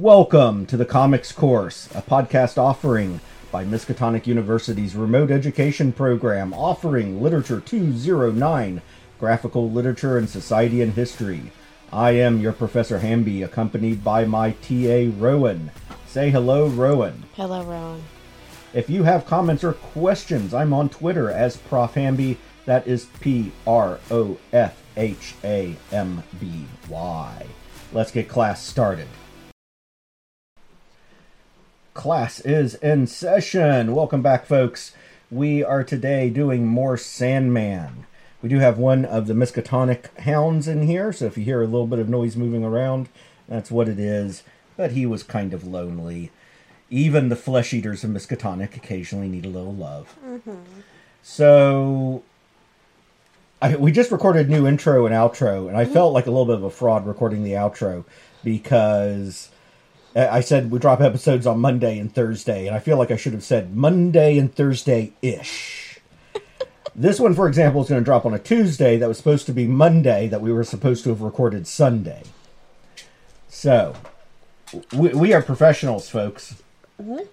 Welcome to the Comics Course, a podcast offering by Miskatonic University's remote education program offering Literature 209, Graphical Literature and Society and History. I am your Professor Hamby, accompanied by my TA Rowan. Say hello, Rowan. Hello, Rowan. If you have comments or questions, I'm on Twitter as Prof Hamby. That is P R O F H A M B Y. Let's get class started. Class is in session. Welcome back, folks. We are today doing more Sandman. We do have one of the Miskatonic hounds in here, so if you hear a little bit of noise moving around, that's what it is. But he was kind of lonely. Even the flesh eaters of Miskatonic occasionally need a little love. Mm-hmm. So I, we just recorded new intro and outro, and I mm-hmm. felt like a little bit of a fraud recording the outro because I I said we drop episodes on Monday and Thursday, and I feel like I should have said Monday and Thursday ish. this one, for example, is going to drop on a Tuesday that was supposed to be Monday that we were supposed to have recorded Sunday. So we, we are professionals, folks. Mm-hmm.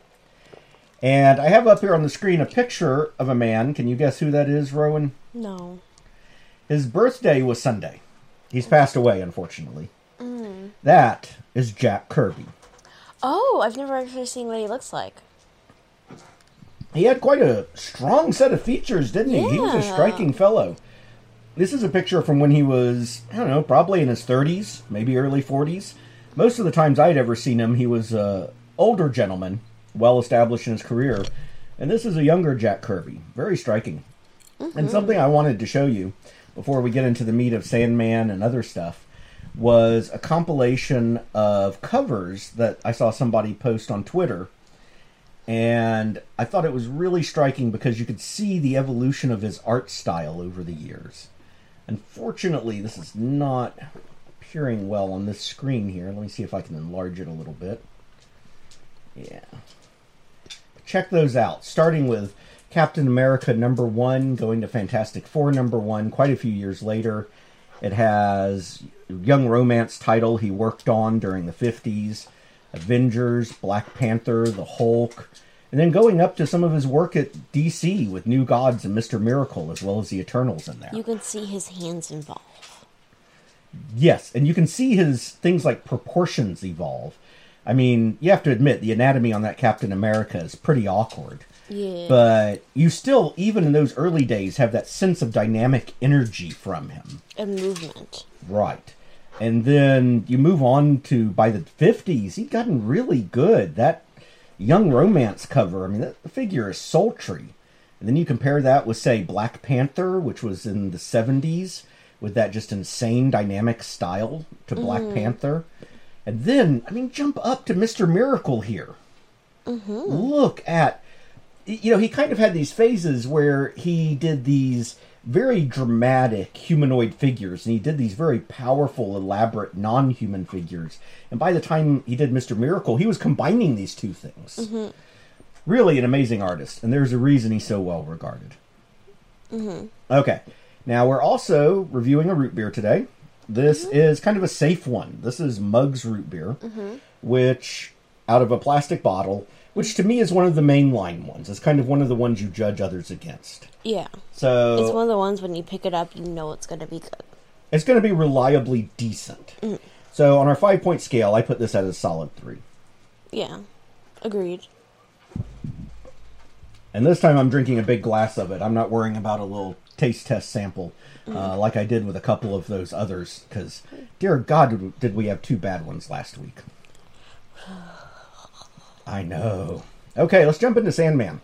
And I have up here on the screen a picture of a man. Can you guess who that is, Rowan? No. His birthday was Sunday. He's passed away, unfortunately. Mm. That is Jack Kirby. Oh, I've never actually seen what he looks like. He had quite a strong set of features, didn't he? He was a striking fellow. This is a picture from when he was, I don't know, probably in his 30s, maybe early 40s. Most of the times I'd ever seen him, he was a older gentleman, well established in his career. And this is a younger Jack Kirby. Very striking. And mm-hmm. something I wanted to show you before we get into the meat of Sandman and other stuff was a compilation of covers that I saw somebody post on Twitter and I thought it was really striking because you could see the evolution of his art style over the years. Unfortunately, this is not appearing well on this screen here. Let me see if I can enlarge it a little bit. Yeah. Check those out. Starting with Captain America number one, going to Fantastic Four number one, quite a few years later. It has young romance title he worked on during the 50s. Avengers, Black Panther, The Hulk, and then going up to some of his work at DC with New Gods and Mr. Miracle, as well as the Eternals in there. You can see his hands involved. Yes, and you can see his things like proportions evolve. I mean, you have to admit the anatomy on that Captain America is pretty awkward. Yeah. But you still, even in those early days, have that sense of dynamic energy from him. and movement. Right. And then you move on to by the 50s, he'd gotten really good. That young romance cover, I mean, that the figure is sultry. And then you compare that with, say, Black Panther, which was in the 70s, with that just insane dynamic style to Black mm. Panther. And then, I mean, jump up to Mr. Miracle here. Mm-hmm. Look at, you know, he kind of had these phases where he did these very dramatic humanoid figures, and he did these very powerful, elaborate non human figures. And by the time he did Mr. Miracle, he was combining these two things. Mm-hmm. Really an amazing artist, and there's a reason he's so well regarded. Mm-hmm. Okay, now we're also reviewing a root beer today. This mm-hmm. is kind of a safe one. This is Muggs root beer, which out of a plastic bottle, which to me is one of the mainline ones. It's kind of one of the ones you judge others against. Yeah. So It's one of the ones when you pick it up, you know it's going to be good. it's going to be reliably decent. So on our five point scale, I put this at a solid three. Yeah. Agreed. And this time I'm drinking a big glass of it. I'm not worrying about a little taste test sample uh, like I did with a couple of those others. Because, dear God, did we have two bad ones last week? I know. Okay, let's jump into Sandman.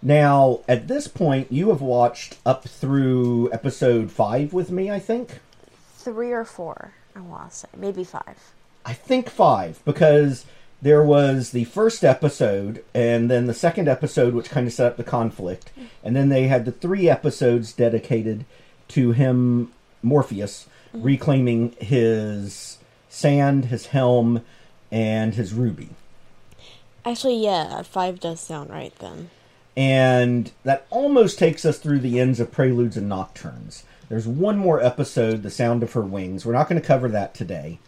Now, at this point, you have watched up through episode five with me, I think. Three or four, I want to say. Maybe five. I think five because there was the first episode and then the second episode, which kind of set up the conflict, and then they had the three episodes dedicated to him, Morpheus, mm-hmm. reclaiming his sand, his helm, and his ruby. Actually, yeah, five does sound right then. And that almost takes us through the ends of Preludes and Nocturnes. There's one more episode, The Sound of Her Wings. We're not going to cover that today,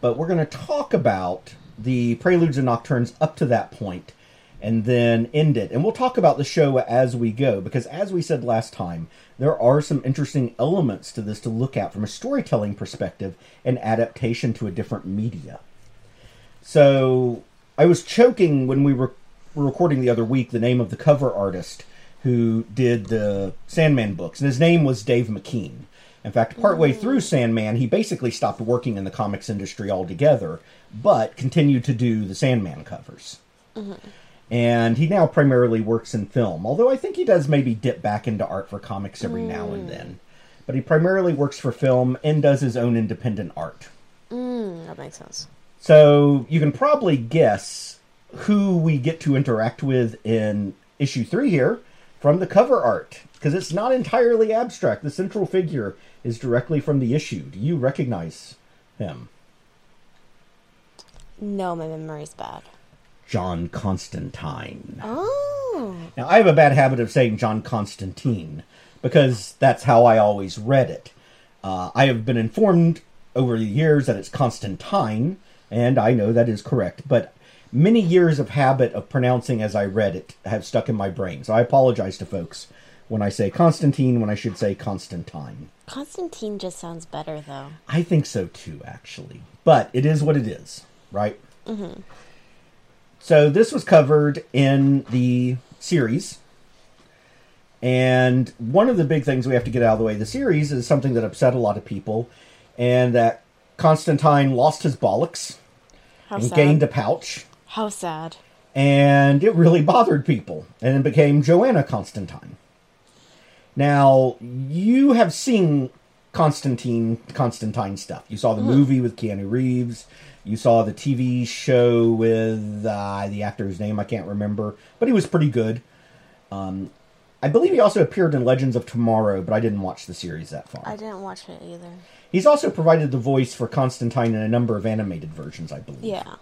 but we're going to talk about the preludes and nocturnes up to that point and then end it. And we'll talk about the show as we go because, as we said last time, there are some interesting elements to this to look at from a storytelling perspective and adaptation to a different media. So I was choking when we were recording the other week the name of the cover artist who did the Sandman books, and his name was Dave McKean. In fact, partway mm. through Sandman, he basically stopped working in the comics industry altogether, but continued to do the Sandman covers. Mm-hmm. And he now primarily works in film, although I think he does maybe dip back into art for comics every now and mm. then. But he primarily works for film and does his own independent art. Mm, that makes sense. So you can probably guess who we get to interact with in issue three here from the cover art, because it's not entirely abstract. The central figure is directly from the issue. Do you recognize him? No, my memory's bad. John Constantine. Oh. Now, I have a bad habit of saying John Constantine because that's how I always read it. Uh, I have been informed over the years that it's Constantine, and I know that is correct, but many years of habit of pronouncing as I read it have stuck in my brain. So I apologize to folks when I say Constantine when I should say Constantine. Constantine just sounds better, though. I think so too, actually. But it is what it is, right? Mm-hmm. So this was covered in the series. And one of the big things we have to get out of the way of the series is something that upset a lot of people, and that Constantine lost his bollocks How and sad. gained a pouch, How sad. and it really bothered people, and it became Joanna Constantine. Now, you have seen Constantine Constantine stuff. You saw the movie with Keanu Reeves. You saw the TV show with uh, the actor's name I can't remember, but he was pretty good. Um, I believe he also appeared in Legends of Tomorrow, but I didn't watch the series that far. I didn't watch it either. He's also provided the voice for Constantine in a number of animated versions, I believe. Yeah.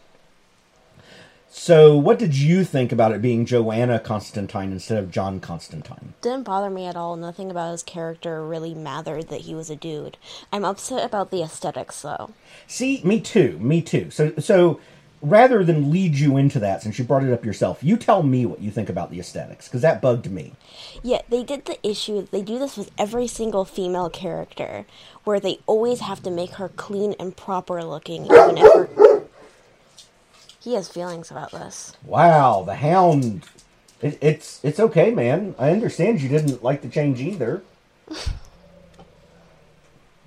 So, what did you think about it being Joanna Constantine instead of John Constantine? Didn't bother me at all. Nothing about his character really mattered that he was a dude. I'm upset about the aesthetics, though. See, me too, me too. So, so rather than lead you into that, since you brought it up yourself, you tell me what you think about the aesthetics because that bugged me. Yeah, they did the issue. They do this with every single female character, where they always have to make her clean and proper looking, even if her. He has feelings about this. Wow, the Hound. It, it's it's okay, man. I understand you didn't like the change either.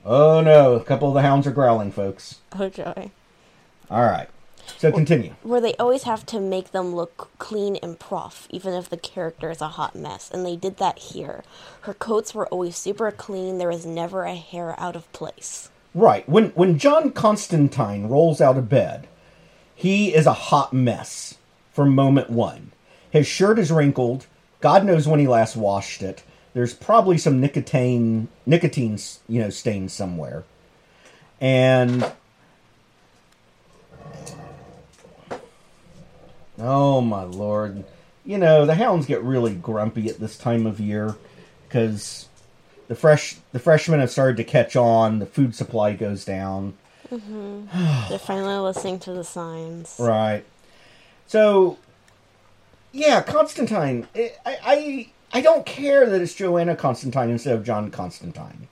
Oh no, a couple of the hounds are growling, folks. Oh joy. All right, so continue. Where they always have to make them look clean and prof, even if the character is a hot mess. And they did that here. Her coats were always super clean. There was never a hair out of place. Right. When when John Constantine rolls out of bed, he is a hot mess from moment one. His shirt is wrinkled. God knows when he last washed it. There's probably some nicotine nicotine you know stains somewhere. And oh my lord, you know the hounds get really grumpy at this time of year because the fresh the freshmen have started to catch on. The food supply goes down. Mm-hmm. They're finally listening to the signs. Right. So, yeah, Constantine. Eh, I, I I don't care that it's Joanna Constantine instead of John Constantine,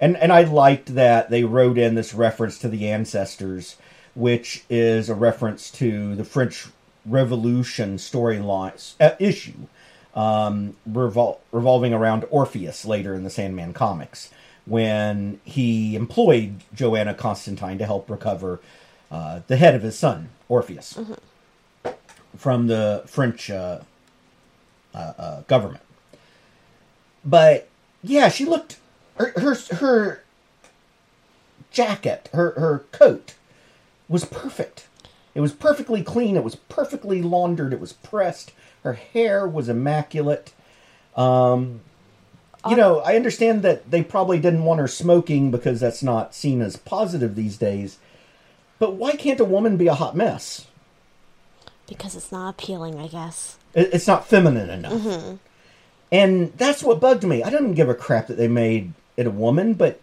and and I liked that they wrote in this reference to the ancestors, which is a reference to the French Revolution storyline uh, issue, um, revol- revolving around Orpheus later in the Sandman comics, when he employed Joanna Constantine to help recover uh, the head of his son, Orpheus, from the French uh, uh, uh, government. But yeah, she looked her her, her jacket, her her coat was perfect. It was perfectly clean. It was perfectly laundered. It was pressed. Her hair was immaculate. Um, you know, I understand that they probably didn't want her smoking because that's not seen as positive these days. But why can't a woman be a hot mess? Because it's not appealing, I guess. It- It's not feminine enough. And that's what bugged me. I didn't give a crap that they made it a woman, but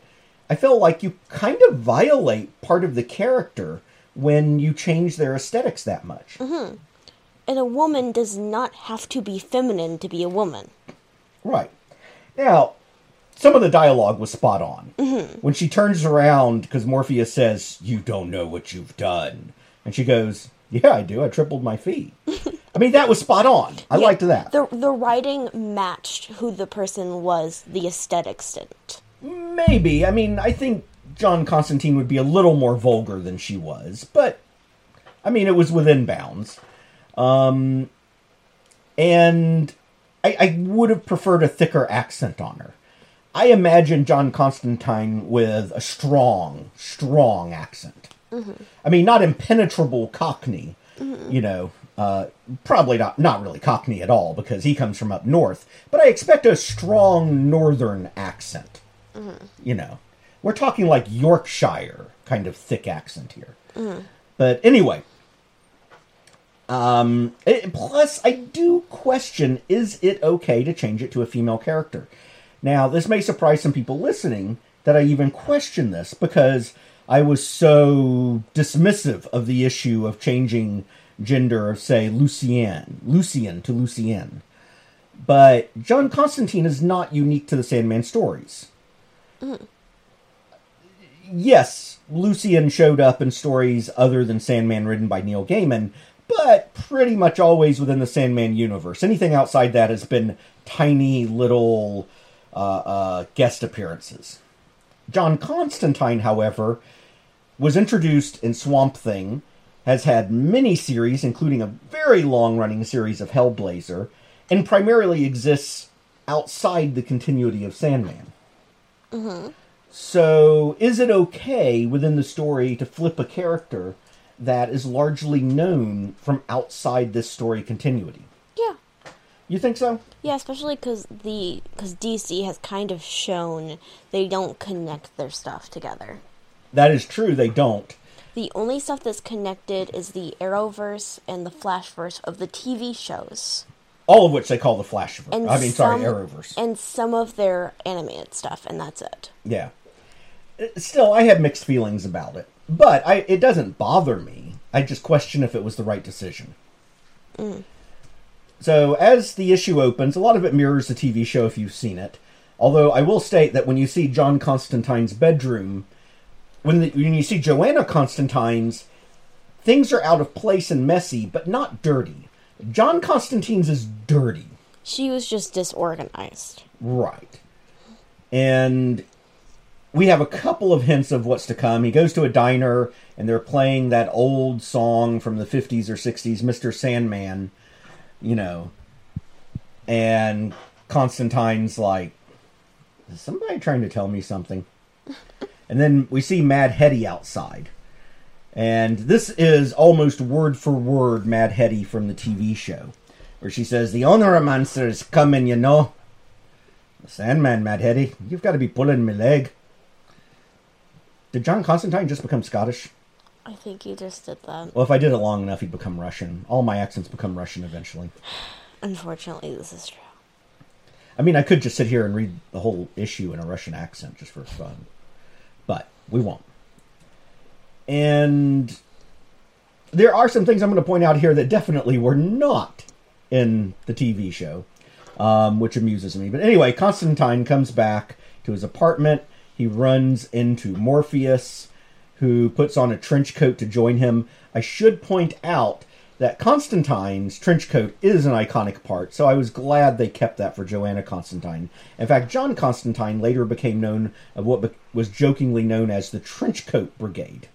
I feel like you kind of violate part of the character when you change their aesthetics that much. Mm-hmm. And a woman does not have to be feminine to be a woman. Right. Now, some of the dialogue was spot on. When she turns around, because Morpheus says, You don't know what you've done. And she goes, Yeah, I do. I tripled my fee. I mean, that was spot on. I Yeah, liked that. The the writing matched who the person was. The aesthetics didn't. Maybe. I mean, I think John Constantine would be a little more vulgar than she was, but I mean, it was within bounds. Um, and I, I would have preferred a thicker accent on her. I imagine John Constantine with a strong, strong accent. I mean, not impenetrable Cockney, you know. Uh, probably not, not really Cockney at all because he comes from up north. But I expect a strong northern accent. You know, we're talking like Yorkshire kind of thick accent here. But anyway, um, it- plus I do question: is it okay to change it to a female character? Now, this may surprise some people listening that I even question this because I was so dismissive of the issue of changing gender of, say, Lucienne, Lucien to Lucienne. But John Constantine is not unique to the Sandman stories. Yes, Lucien showed up in stories other than Sandman written by Neil Gaiman, but pretty much always within the Sandman universe. Anything outside that has been tiny little uh, uh, guest appearances. John Constantine, however, was introduced in Swamp Thing, has had many series, including a very long running series of Hellblazer, and primarily exists outside the continuity of Sandman. So, is it okay within the story to flip a character that is largely known from outside this story continuity? Yeah. You think so? Yeah, especially because the because DC has kind of shown they don't connect their stuff together. That is true, they don't. The only stuff that's connected is the Arrowverse and the Flashverse of the TV shows, All of which they call the Flashverse. and I mean, some, sorry, Arrowverse. and some of their animated stuff, and that's it. Yeah. Uh, Still, I have mixed feelings about it, but I it doesn't bother me. I just question if it was the right decision. So, as the issue opens, a lot of it mirrors the TV show if you've seen it. Although I will state that when you see John Constantine's bedroom, when the, when you see Joanna Constantine's, things are out of place and messy, but not dirty. John Constantine's is dirty. She was just disorganized. Right. And we have a couple of hints of what's to come. He goes to a diner and they're playing that old song from the 50s or 60s, Mr. Sandman, you know. And Constantine's like, is somebody trying to tell me something? and then we see Mad Hetty outside. And this is almost word for word Mad Hetty from the TV show, where she says, The Honoramancer is coming, you know. Sandman, Mad Hetty, you've got to be pulling me leg. Did John Constantine just become Scottish? I think he just did that. Well, if I did it long enough, he'd become Russian. All my accents become Russian eventually. Unfortunately, this is true. I mean, I could just sit here and read the whole issue in a Russian accent just for fun. But we won't. And there are some things I'm going to point out here that definitely were not in the TV show, um, which amuses me. But anyway, Constantine comes back to his apartment. He runs into Morpheus, who puts on a trench coat to join him. I should point out that Constantine's trench coat is an iconic part, so I was glad they kept that for Joanna Constantine. In fact, John Constantine later became known of what be- was jokingly known as the Trench Coat Brigade.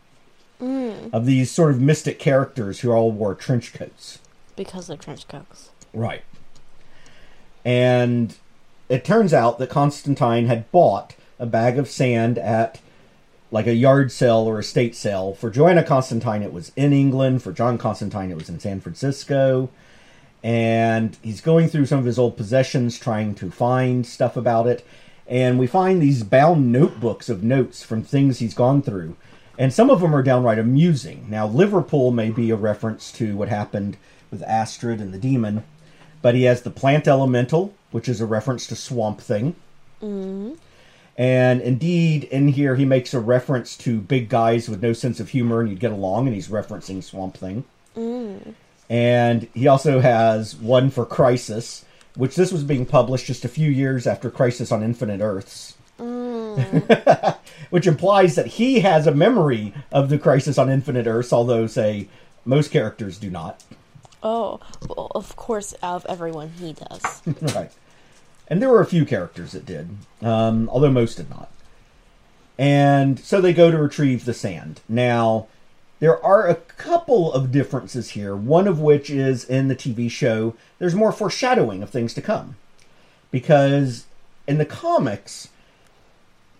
Mm. Of these sort of mystic characters who all wore trench coats. Because of trench coats. Right. And it turns out that Constantine had bought a bag of sand at like a yard sale or a estate sale. For Joanna Constantine, it was in England. For John Constantine, it was in San Francisco. And he's going through some of his old possessions, trying to find stuff about it. And we find these bound notebooks of notes from things he's gone through. And some of them are downright amusing. Now, Liverpool may be a reference to what happened with Astrid and the demon, but he has the plant elemental, which is a reference to Swamp Thing. Mm-hmm. And indeed, in here, he makes a reference to big guys with no sense of humor and you'd get along, and he's referencing Swamp Thing. Mm. And he also has one for Crisis, which this was being published just a few years after Crisis on Infinite Earths. Mm. which implies that he has a memory of the Crisis on Infinite Earths, although, say, most characters do not. Oh, well, of course, out of everyone, he does. right. And there were a few characters that did, um, although most did not. And so they go to retrieve the sand. Now, there are a couple of differences here, one of which is in the TV show, there's more foreshadowing of things to come. Because in the comics,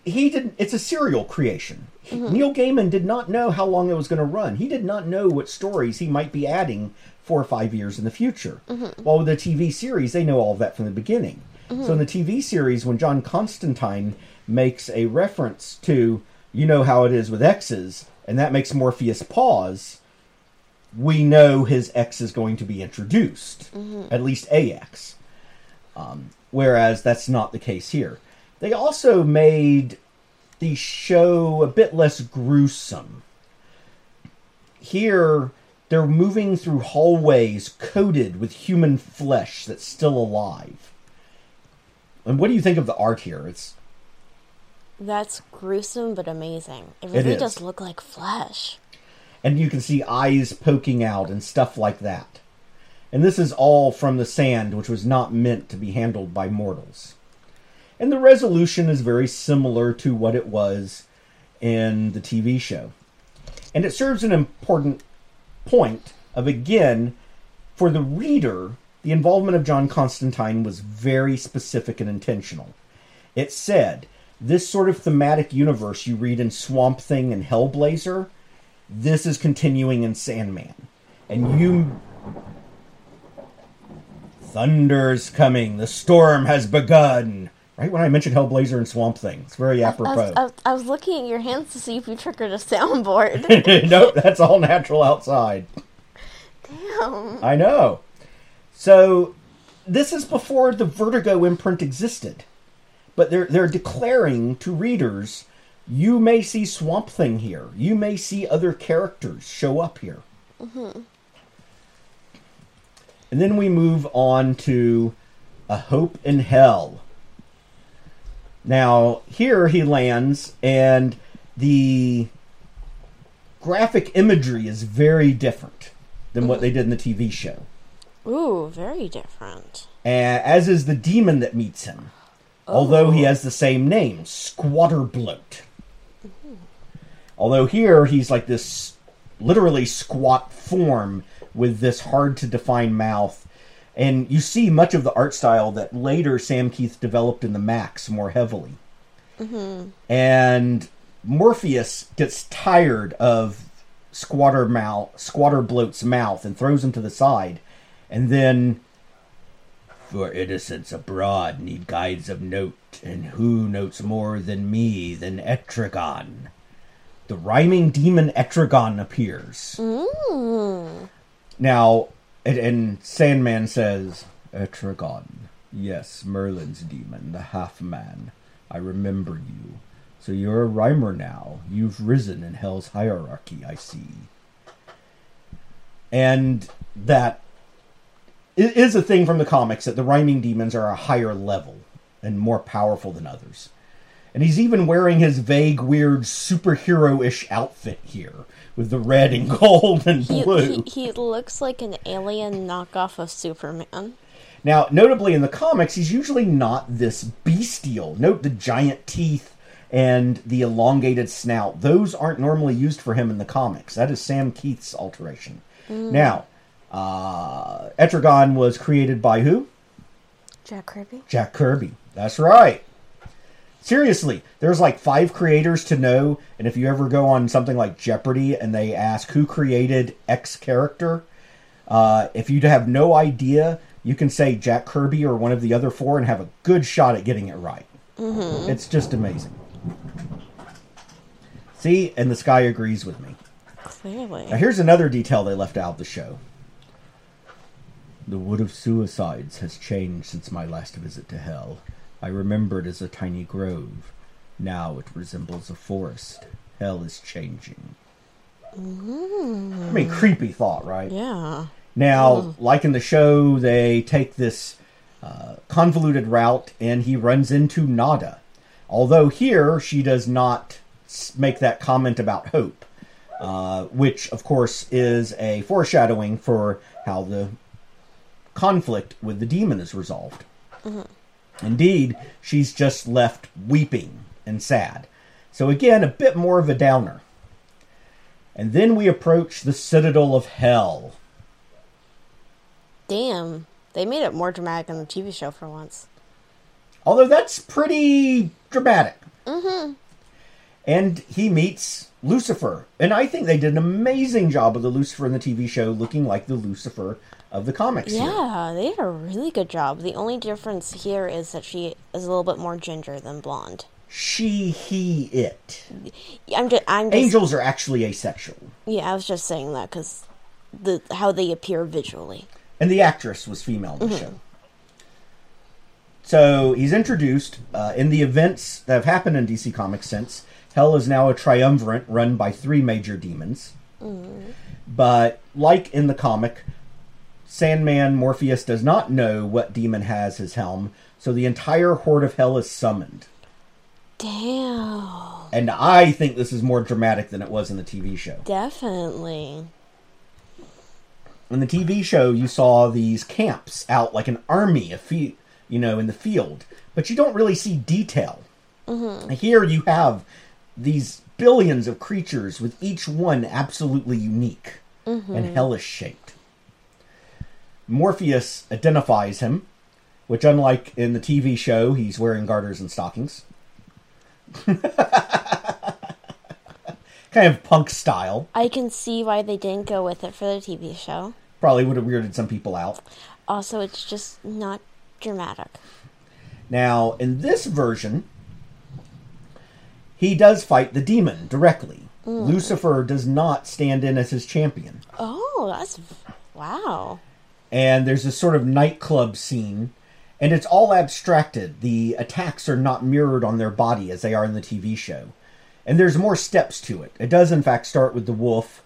he didn't it's a serial creation. He- Neil Gaiman did not know how long it was going to run. He did not know what stories he might be adding four or five years in the future. While with the TV series, they know all of that from the beginning. So in the TV series, when John Constantine makes a reference to, you know how it is with X's, and that makes Morpheus pause, we know his X is going to be introduced, at least AX. Um, whereas that's not the case here. They also made the show a bit less gruesome. Here, they're moving through hallways coated with human flesh that's still alive. And what do you think of the art here? It's That's gruesome but amazing. It It really is. does look like flesh. and you can see eyes poking out and stuff like that. And this is all from the sand, which was not meant to be handled by mortals. And the resolution is very similar to what it was in the TV show. And it serves an important point of again, for the reader, the involvement of John Constantine was very specific and intentional. It said, this sort of thematic universe you read in Swamp Thing and Hellblazer, this is continuing in Sandman. And you. Thunder's coming. The storm has begun. Right when I mentioned Hellblazer and Swamp Thing. It's very I apropos. was, I, was, I was looking at your hands to see if you triggered a soundboard. nope, that's all natural outside. Damn. I know. So this is before the Vertigo imprint existed. But they're they're declaring to readers, you may see Swamp Thing here. You may see other characters show up here. Mm-hmm. And then we move on to A Hope in Hell. Now, here he lands, and the graphic imagery is very different than what mm-hmm. they did in the TV show. Ooh, very different. And as is the demon that meets him, although he oh. has the same name, Squatter Bloat. Although here he's like this literally squat form with this hard to define mouth. And you see much of the art style that later Sam Kieth developed in the Maxx more heavily. Mm-hmm. And Morpheus gets tired of Squatter mouth, Squatter Bloat's mouth and throws him to the side. And then for innocents abroad need guides of note, and who notes more than me than Etrigan? The rhyming demon Etrigan appears. Mm. Now, and, and Sandman says, Etrigan, yes, Merlin's demon, the half man. I remember you. So you're a rhymer now. You've risen in Hell's hierarchy, I see. And that it is a thing from the comics that the rhyming demons are a higher level and more powerful than others. And he's even wearing his vague, weird, superhero ish outfit here with the red and gold and He, blue. he, he looks like an alien knockoff of Superman. Now, notably in the comics, he's usually not this bestial. Note the giant teeth and the elongated snout. Those aren't normally used for him in the comics. That is Sam Kieth's alteration. Mm. Now, uh, was created by who? Jack Kirby? Jack Kirby. That's right. Seriously, there's like five creators to know, and if you ever go on something like Jeopardy and they ask who created X character, uh, if you have no idea, you can say Jack Kirby or one of the other four and have a good shot at getting it right. It's just amazing. See, and the sky agrees with me. Clearly. Now, here's another detail they left out of the show. The Wood of Suicides has changed since my last visit to Hell. I remember it as a tiny grove. Now it resembles a forest. Hell is changing. I mean, creepy thought, right? Yeah. Now, like in the show, they take this uh, convoluted route and he runs into Nada. Although here, she does not make that comment about hope, uh, which, of course, is a foreshadowing for how the conflict with the demon is resolved. Indeed, she's just left weeping and sad. So, again, a bit more of a downer. And then we approach the Citadel of Hell. Damn. They made it more dramatic in the TV show for once. Although that's pretty dramatic. Mm-hmm. And he meets Lucifer. And I think they did an amazing job of the Lucifer in the TV show looking like the Lucifer of the comics. here. Yeah, they did a really good job. The only difference here is that she is a little bit more ginger than blonde. She, he, it. I'm just, I'm just, Angels are actually asexual. yeah, I was just saying that because the how they appear visually. And the actress was female in the show. So he's introduced uh, in the events that have happened in DC Comics since. Hell is now a triumvirate run by three major demons. But like in the comic, Sandman Morpheus does not know what demon has his helm, so the entire horde of Hell is summoned. Damn, And I think this is more dramatic than it was in the TV show. definitely. in the TV show, you saw these camps out like an army, a fe- you know, in the field, but you don't really see detail. Mm-hmm. Here, you have these billions of creatures with each one absolutely unique mm-hmm. and hellish shaped. Morpheus identifies him, which, unlike in the TV show, he's wearing garters and stockings. kind of punk style. I can see why they didn't go with it for the TV show. Probably would have weirded some people out. Also, it's just not dramatic. Now, in this version, he does fight the demon directly. Mm. Lucifer does not stand in as his champion. Oh, that's wow. And there's this sort of nightclub scene, and it's all abstracted. The attacks are not mirrored on their body as they are in the TV show. And there's more steps to it. It does, in fact, start with the wolf,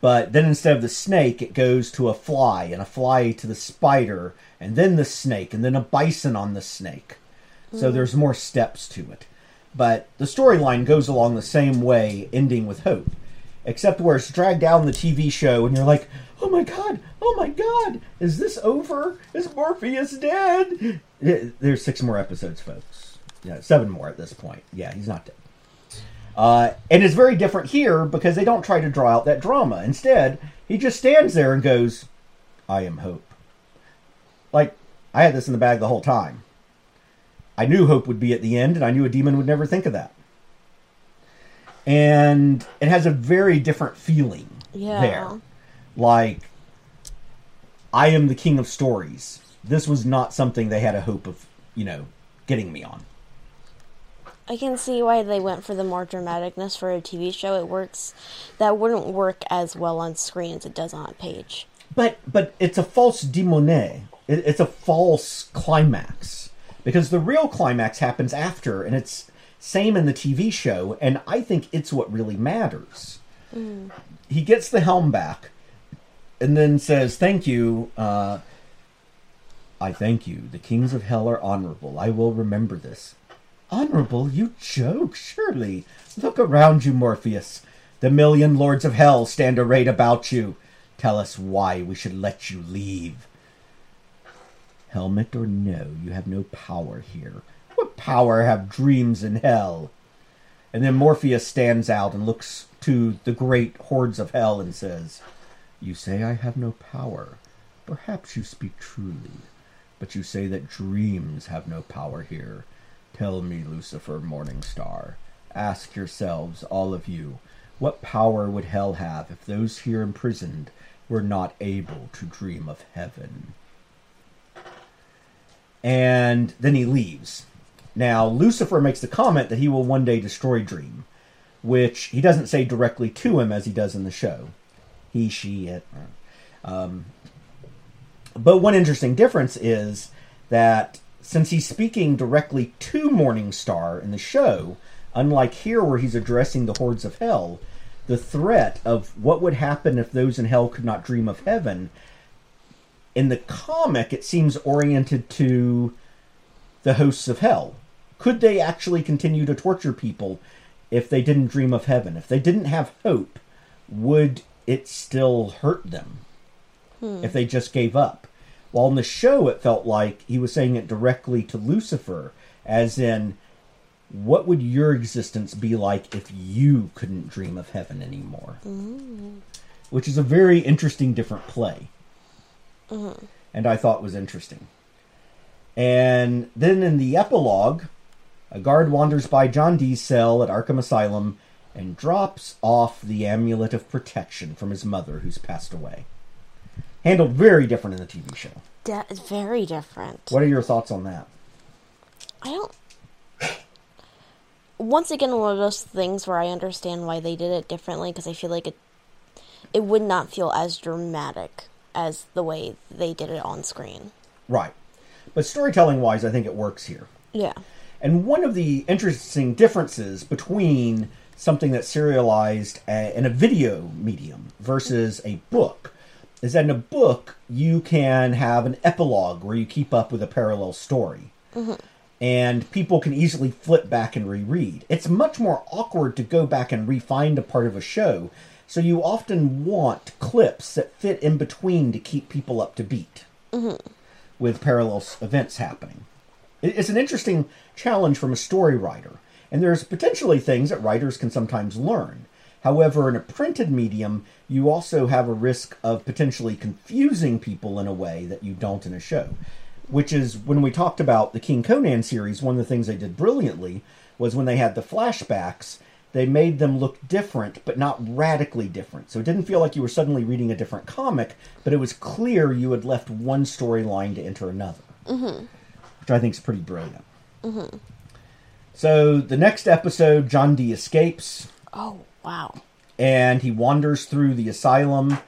but then instead of the snake, it goes to a fly, and a fly to the spider, and then the snake, and then a bison on the snake. So hmm. there's more steps to it. But the storyline goes along the same way, ending with hope. Except where it's dragged down the TV show, and you're like, oh my god, oh my god, is this over? Is Morpheus dead? There's six more episodes, folks. Yeah, seven more at this point. Yeah, he's not dead. Uh, and it's very different here because they don't try to draw out that drama. Instead, he just stands there and goes, I am hope. Like, I had this in the bag the whole time. I knew hope would be at the end, and I knew a demon would never think of that. And it has a very different feeling Yeah. there. Like, I am the king of stories. This was not something they had a hope of, you know, getting me on. I can see why they went for the more dramaticness for a TV show. It works. That wouldn't work as well on screen as it does on a page. But but it's a false demone. It, it's a false climax because the real climax happens after, and it's same in the TV show. And I think it's what really matters. He gets the helm back, and then says, "Thank you." Uh, I thank you. The kings of hell are honorable. I will remember this. Honorable? You joke, surely. Look around you, Morpheus. The million lords of hell stand arrayed about you. Tell us why we should let you leave. Helmet or no, you have no power here. Power have dreams in hell? And then Morpheus stands out and looks to the great hordes of hell and says, You say I have no power. Perhaps you speak truly. But you say that dreams have no power here. Tell me, Lucifer Morning Star, Ask yourselves, all of you, what power would hell have if those here imprisoned were not able to dream of heaven? And then he leaves. Now, Lucifer makes the comment that he will one day destroy Dream, which he doesn't say directly to him as he does in the show. He, she, it. Um, but one interesting difference is that since he's speaking directly to Morningstar in the show, Unlike here, where he's addressing the hordes of hell, the threat of what would happen if those in hell could not dream of heaven. In the comic, it seems oriented to the hosts of hell. Could they actually continue to torture people if they didn't dream of heaven? If they didn't have hope, would it still hurt them hmm. if they just gave up? While in the show, it felt like he was saying it directly to Lucifer, as in, what would your existence be like if you couldn't dream of heaven anymore? Hmm. Which is a very interesting, different play. Uh-huh. And I thought was interesting. And then in the epilogue, a guard wanders by John Dee's cell at Arkham Asylum and drops off the amulet of protection from his mother who's passed away. Handled very different in the TV show. That is very different. What are your thoughts on that? I don't. Once again, one of those things where I understand why they did it differently because I feel like it, it would not feel as dramatic as the way they did it on screen. Right. But storytelling wise, I think it works here. Yeah. And one of the interesting differences between something that's serialized uh, in a video medium versus a book is that in a book, you can have an epilogue where you keep up with a parallel story. Mm-hmm. And people can easily flip back and reread. It's much more awkward to go back and re-find a part of a show, so you often want clips that fit in between to keep people up to beat mm-hmm. With parallel events happening. It's an interesting challenge from a story writer, and there's potentially things that writers can sometimes learn. However, in a printed medium, you also have a risk of potentially confusing people in a way that you don't in a show. Which is when we talked about the King Conan series, one of the things they did brilliantly was when they had the flashbacks, they made them look different, but not radically different. So it didn't feel like you were suddenly reading a different comic, but it was clear you had left one storyline to enter another, mm-hmm. which I think is pretty brilliant. Mm-hmm. So the next episode, John Dee escapes Oh, wow. and he wanders through the asylum.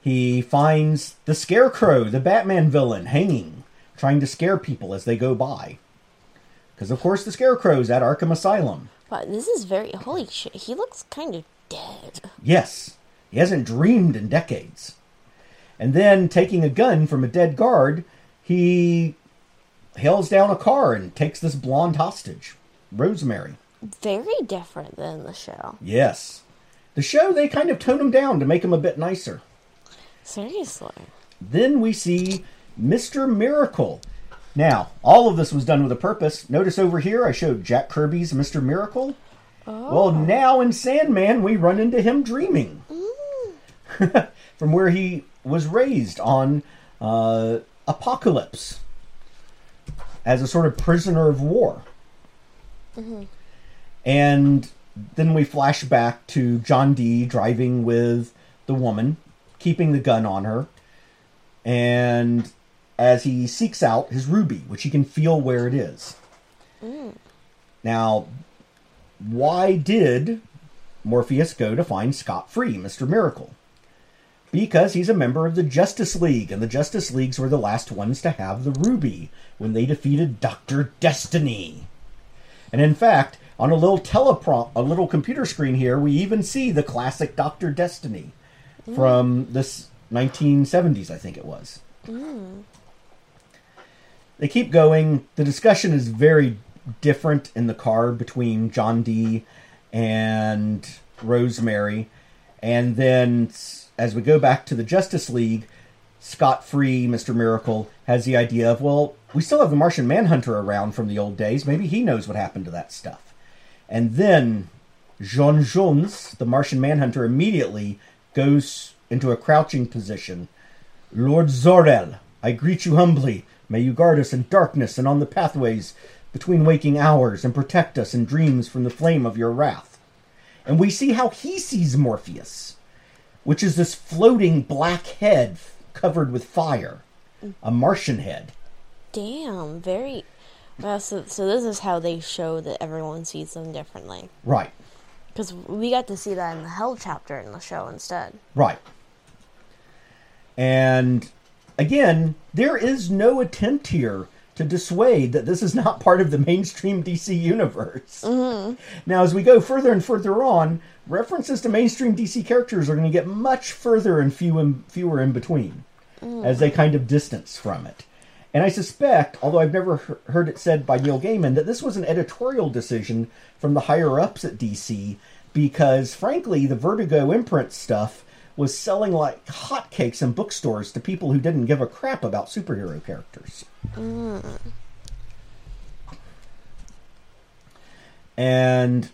He finds the Scarecrow, the Batman villain, hanging, trying to scare people as they go by. Because, of course, the Scarecrow's at Arkham Asylum. But this is very. Holy shit. He looks kind of dead. Yes, he hasn't dreamed in decades. And then, taking a gun from a dead guard, he hails down a car and takes this blonde hostage, Rosemary. Very different than the show. Yes. The show, they kind of tone him down to make him a bit nicer. Seriously. Then we see Mr. Miracle. Now, all of this was done with a purpose. Notice over here I showed Jack Kirby's Mr. Miracle. Well, now in Sandman, we run into him dreaming from where he was raised on uh, Apokolips as a sort of prisoner of war. And then we flash back to John Dee driving with the woman, keeping the gun on her, and as he seeks out his ruby, which he can feel where it is. Mm. Now, why did Morpheus go to find Scott Free, Mr. Miracle? Because he's a member of the Justice League, and the Justice Leagues were the last ones to have the ruby when they defeated Doctor Destiny. And in fact, on a little teleprom, a little computer screen here, we even see the classic Doctor Destiny mm. from this 1970s, I think it was. Mm. They keep going. The discussion is very different in the car between John Dee and Rosemary. And then as we go back to the Justice League, Scott Free, Mr. Miracle, has the idea of, well, we still have the Martian Manhunter around from the old days. Maybe he knows what happened to that stuff. And then Jean Jones, the Martian Manhunter, immediately goes into a crouching position. Lord L'Zoril, I greet you humbly. May you guard us in darkness and on the pathways between waking hours and protect us in dreams from the flame of your wrath. And we see how he sees Morpheus, which is this floating black head covered with fire, a Martian head. Damn. Very. Well, so, so this is how they show that everyone sees them differently. Right, Because we got to see that in the Hell chapter in the show instead. right. And again, there is no attempt here to dissuade that this is not part of the mainstream DC universe. Mm-hmm. Now, as we go further and further on, references to mainstream DC characters are going to get much further and few and fewer in between mm. as they kind of distance from it. And I suspect, although I've never he- heard it said by Neil Gaiman, that this was an editorial decision from the higher ups at DC because, frankly, the Vertigo imprint stuff was selling like hotcakes in bookstores to people who didn't give a crap about superhero characters. And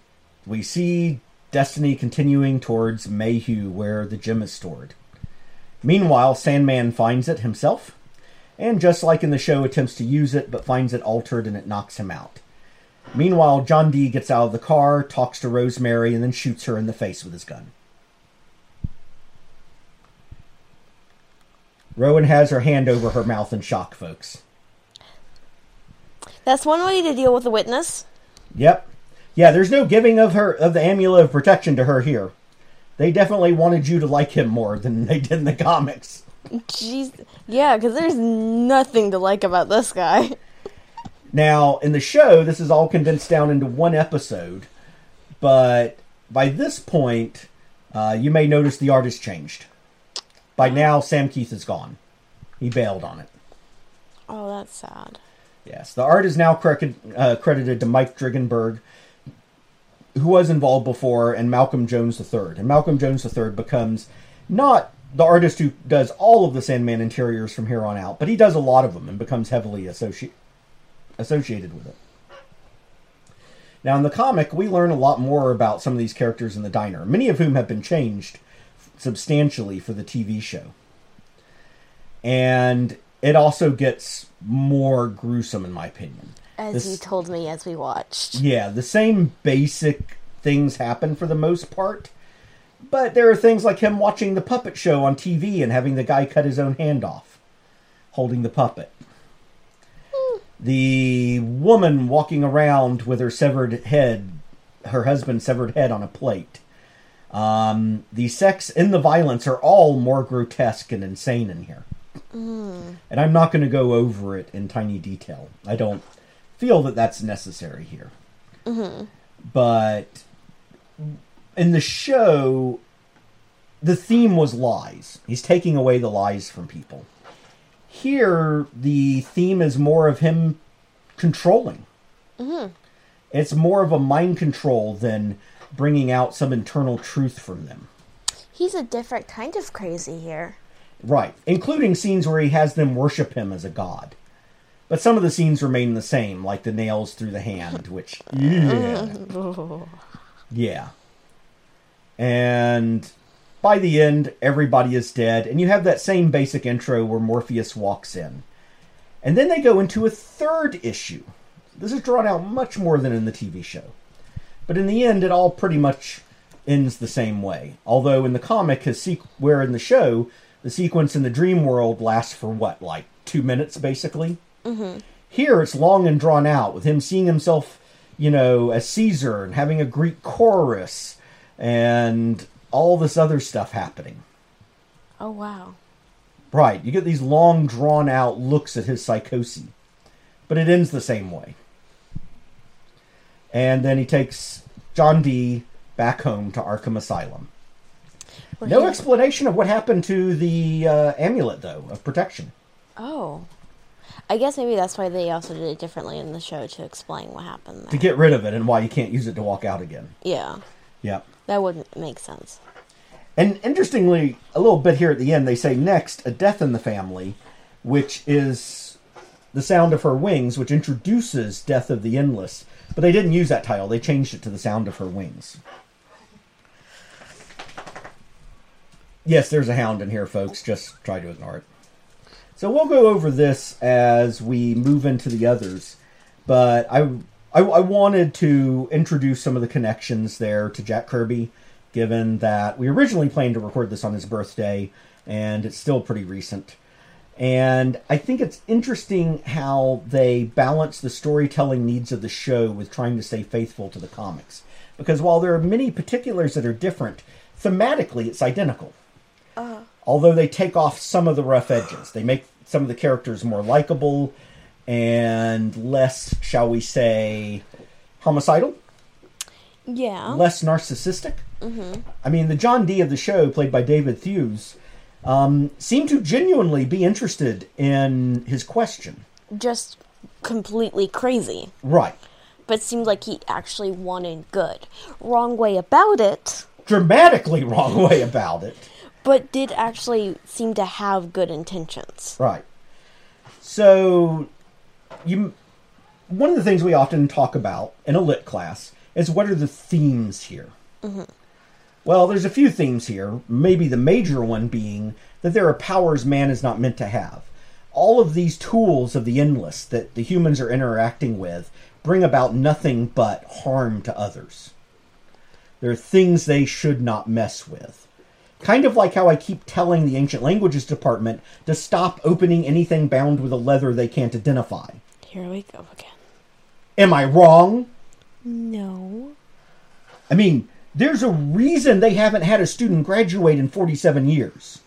we see Destiny continuing towards Mayhew, where the gem is stored. Meanwhile, Sandman finds it himself, and just like in the show, attempts to use it, but finds it altered and it knocks him out. Meanwhile, John Dee gets out of the car, talks to Rosemary, and then shoots her in the face with his gun. Rowan has her hand over her mouth in shock, folks. That's one way to deal with a witness. Yep. Yeah, there's no giving of her of the amulet of protection to her here. They definitely wanted you to like him more than they did in the comics. Jeez. Yeah, because there's nothing to like about this guy. Now, in the show, this is all condensed down into one episode, but by this point, uh, you may notice the art has changed. By now, Sam Kieth is gone. He bailed on it. Oh, that's sad. Yes, the art is now cre- uh, credited to Mike Dringenberg, who was involved before, and Malcolm Jones III. And Malcolm Jones III becomes not the artist who does all of the Sandman interiors from here on out, but he does a lot of them and becomes heavily associ- associated with it. Now, in the comic, we learn a lot more about some of these characters in the diner, many of whom have been changed substantially for the TV show. And it also gets more gruesome, in my opinion. As This- you told me as we watched. Yeah, the same basic things happen for the most part. But there are things like him watching the puppet show on TV and having the guy cut his own hand off, holding the puppet. The woman walking around with her severed head, her husband's severed head on a plate. Um, the sex and the violence are all more grotesque and insane in here. Mm. And I'm not going to go over it in tiny detail. I don't feel that that's necessary here. Mm-hmm. But in the show, the theme was lies. He's taking away the lies from people. Here, the theme is more of him controlling. Mm-hmm. It's more of a mind control than bringing out some internal truth from them. He's a different kind of crazy here. Right, including scenes where he has them worship him as a god. But some of the scenes remain the same, like the nails through the hand, which yeah, yeah. And by the end, everybody is dead, and you have that same basic intro where Morpheus walks in, and then they go into a third issue. This is drawn out much more than in the TV show, but in the end, it all pretty much ends the same way. Although in the comic, his sequ- where in the show, the sequence in the dream world lasts for what, like two minutes, basically. Mm-hmm. Here, it's long and drawn out, with him seeing himself, you know, as Caesar and having a Greek chorus and all this other stuff happening. Oh, wow. Right, you get these long, drawn out looks at his psychosis, but it ends the same way. And then he takes John Dee back home to Arkham Asylum. Where No he- explanation of what happened to the uh, amulet, though, of protection. Oh. I guess maybe that's why they also did it differently in the show to explain what happened To get rid of it and why you can't use it to walk out again. Yeah, Yeah. that wouldn't make sense. And interestingly, a little bit here at the end, they say next, a death in the family, which is the sound of her wings, which introduces Death of the Endless. But they didn't use that title, they changed it to the sound of her wings. Yes, there's a hound in here, folks. Just try to ignore it. So we'll go over this as we move into the others. But I, I, I wanted to introduce some of the connections there to Jack Kirby, given that we originally planned to record this on his birthday, and it's still pretty recent. And I think it's interesting how they balance the storytelling needs of the show with trying to stay faithful to the comics. Because while there are many particulars that are different, thematically it's identical. Although they take off some of the rough edges, they make some of the characters more likable, and less, shall we say, homicidal, Yeah. less narcissistic. Mm-hmm. I mean, the John Dee of the show, played by David Thewlis, um, seemed to genuinely be interested in his question. Just completely crazy. Right. But seemed like he actually wanted good. Wrong way about it, Dramatically wrong way about it. but did actually seem to have good intentions. Right. So, you one of the things we often talk about in a lit class is what are the themes here. Well, there's a few themes here. Maybe the major one being that there are powers man is not meant to have. All of these tools of the endless that the humans are interacting with bring about nothing but harm to others. They're things they should not mess with. Kind of like how I keep telling the Ancient Languages Department to stop opening anything bound with a leather they can't identify. Here we go again. Am I wrong? No. I mean, there's a reason they haven't had a student graduate in 47 years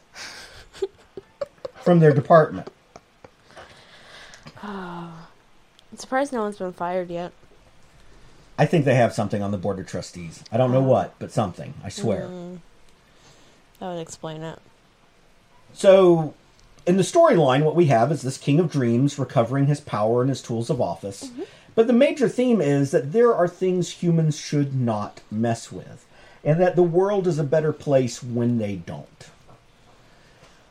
from their department. I'm surprised no one's been fired yet. I think they have something on the board of trustees. I don't know what, but something, I swear. Mm. That would explain it. So, in the storyline, what we have is this King of Dreams recovering his power and his tools of office. Mm-hmm. But the major theme is that there are things humans should not mess with, and that the world is a better place when they don't.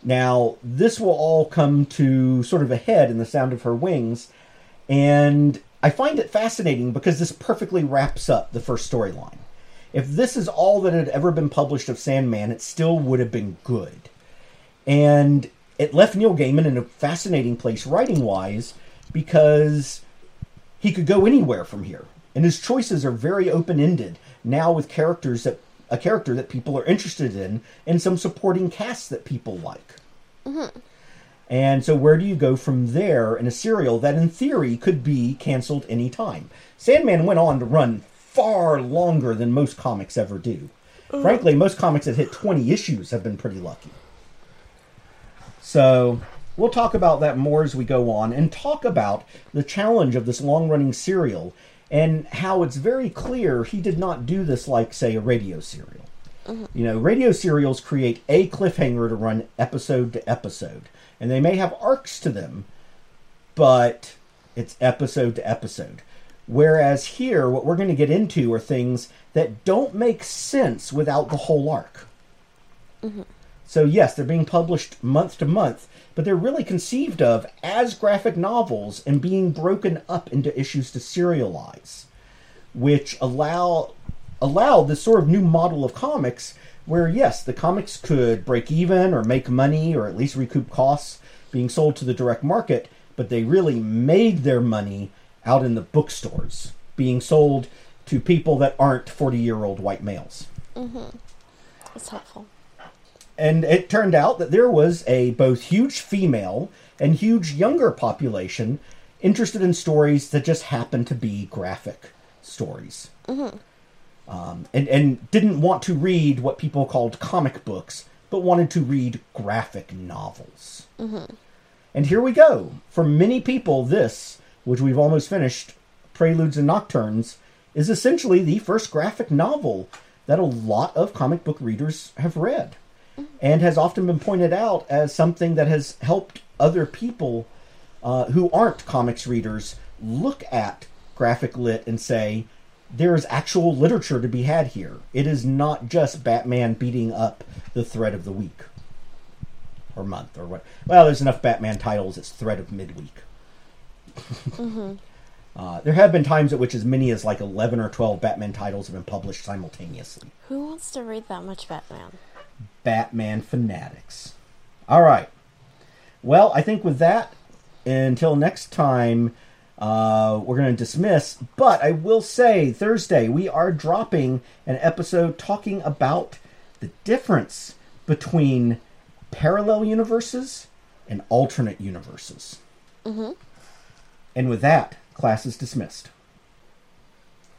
Now, this will all come to sort of a head in the sound of her wings, and I find it fascinating because this perfectly wraps up the first storyline. If this is all that had ever been published of Sandman, it still would have been good. And it left Neil Gaiman in a fascinating place writing wise because he could go anywhere from here. And his choices are very open ended now with characters that a character that people are interested in and some supporting casts that people like. Mm-hmm. And so, where do you go from there in a serial that, in theory, could be canceled any time? Sandman went on to run far longer than most comics ever do. Frankly, most comics that hit 20 issues have been pretty lucky. So, we'll talk about that more as we go on and talk about the challenge of this long running serial and how it's very clear he did not do this like, say, a radio serial. You know, radio serials create a cliffhanger to run episode to episode, and they may have arcs to them, but it's episode to episode. Whereas here, what we're going to get into are things that don't make sense without the whole arc. Mm-hmm. So, yes, they're being published month to month, but they're really conceived of as graphic novels and being broken up into issues to serialize, which allow allow this sort of new model of comics where, yes, the comics could break even or make money or at least recoup costs being sold to the direct market, but they really made their money out in the bookstores, being sold to people that aren't 40 year old white males. Mm-hmm. It's helpful. And it turned out that there was a both huge female and huge younger population interested in stories that just happened to be graphic stories. Um, and, and didn't want to read what people called comic books, but wanted to read graphic novels. And here we go. For many people, this, which we've almost finished, Preludes and Nocturnes, is essentially the first graphic novel that a lot of comic book readers have read and has often been pointed out as something that has helped other people uh, who aren't comics readers look at graphic lit and say there is actual literature to be had here. It is not just Batman beating up the thread of the week or month or what. Well, there's enough Batman titles. It's thread of midweek. uh, there have been times at which as many as like 11 or 12 Batman titles have been published simultaneously. Who wants to read that much Batman? Batman fanatics. All right. Well, I think with that, until next time, uh, we're going to dismiss. But I will say, Thursday, we are dropping an episode talking about the difference between parallel universes and alternate universes. Mm-hmm. And with that, class is dismissed.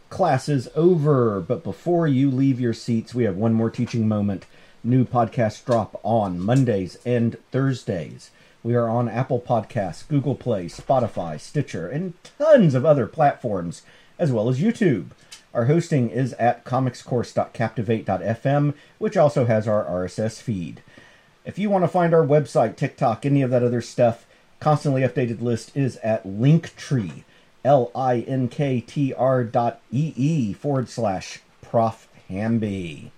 Class is over, but before you leave your seats, we have one more teaching moment. New podcast drop on Mondays and Thursdays. We are on Apple Podcasts, Google Play, Spotify, Stitcher, and tons of other platforms, as well as YouTube. Our hosting is at comicscourse.captivate.fm, which also has our RSS feed. If you want to find our website, TikTok, any of that other stuff, constantly updated list is at Linktree, L I N K T R dot E E forward slash Prof Hamby.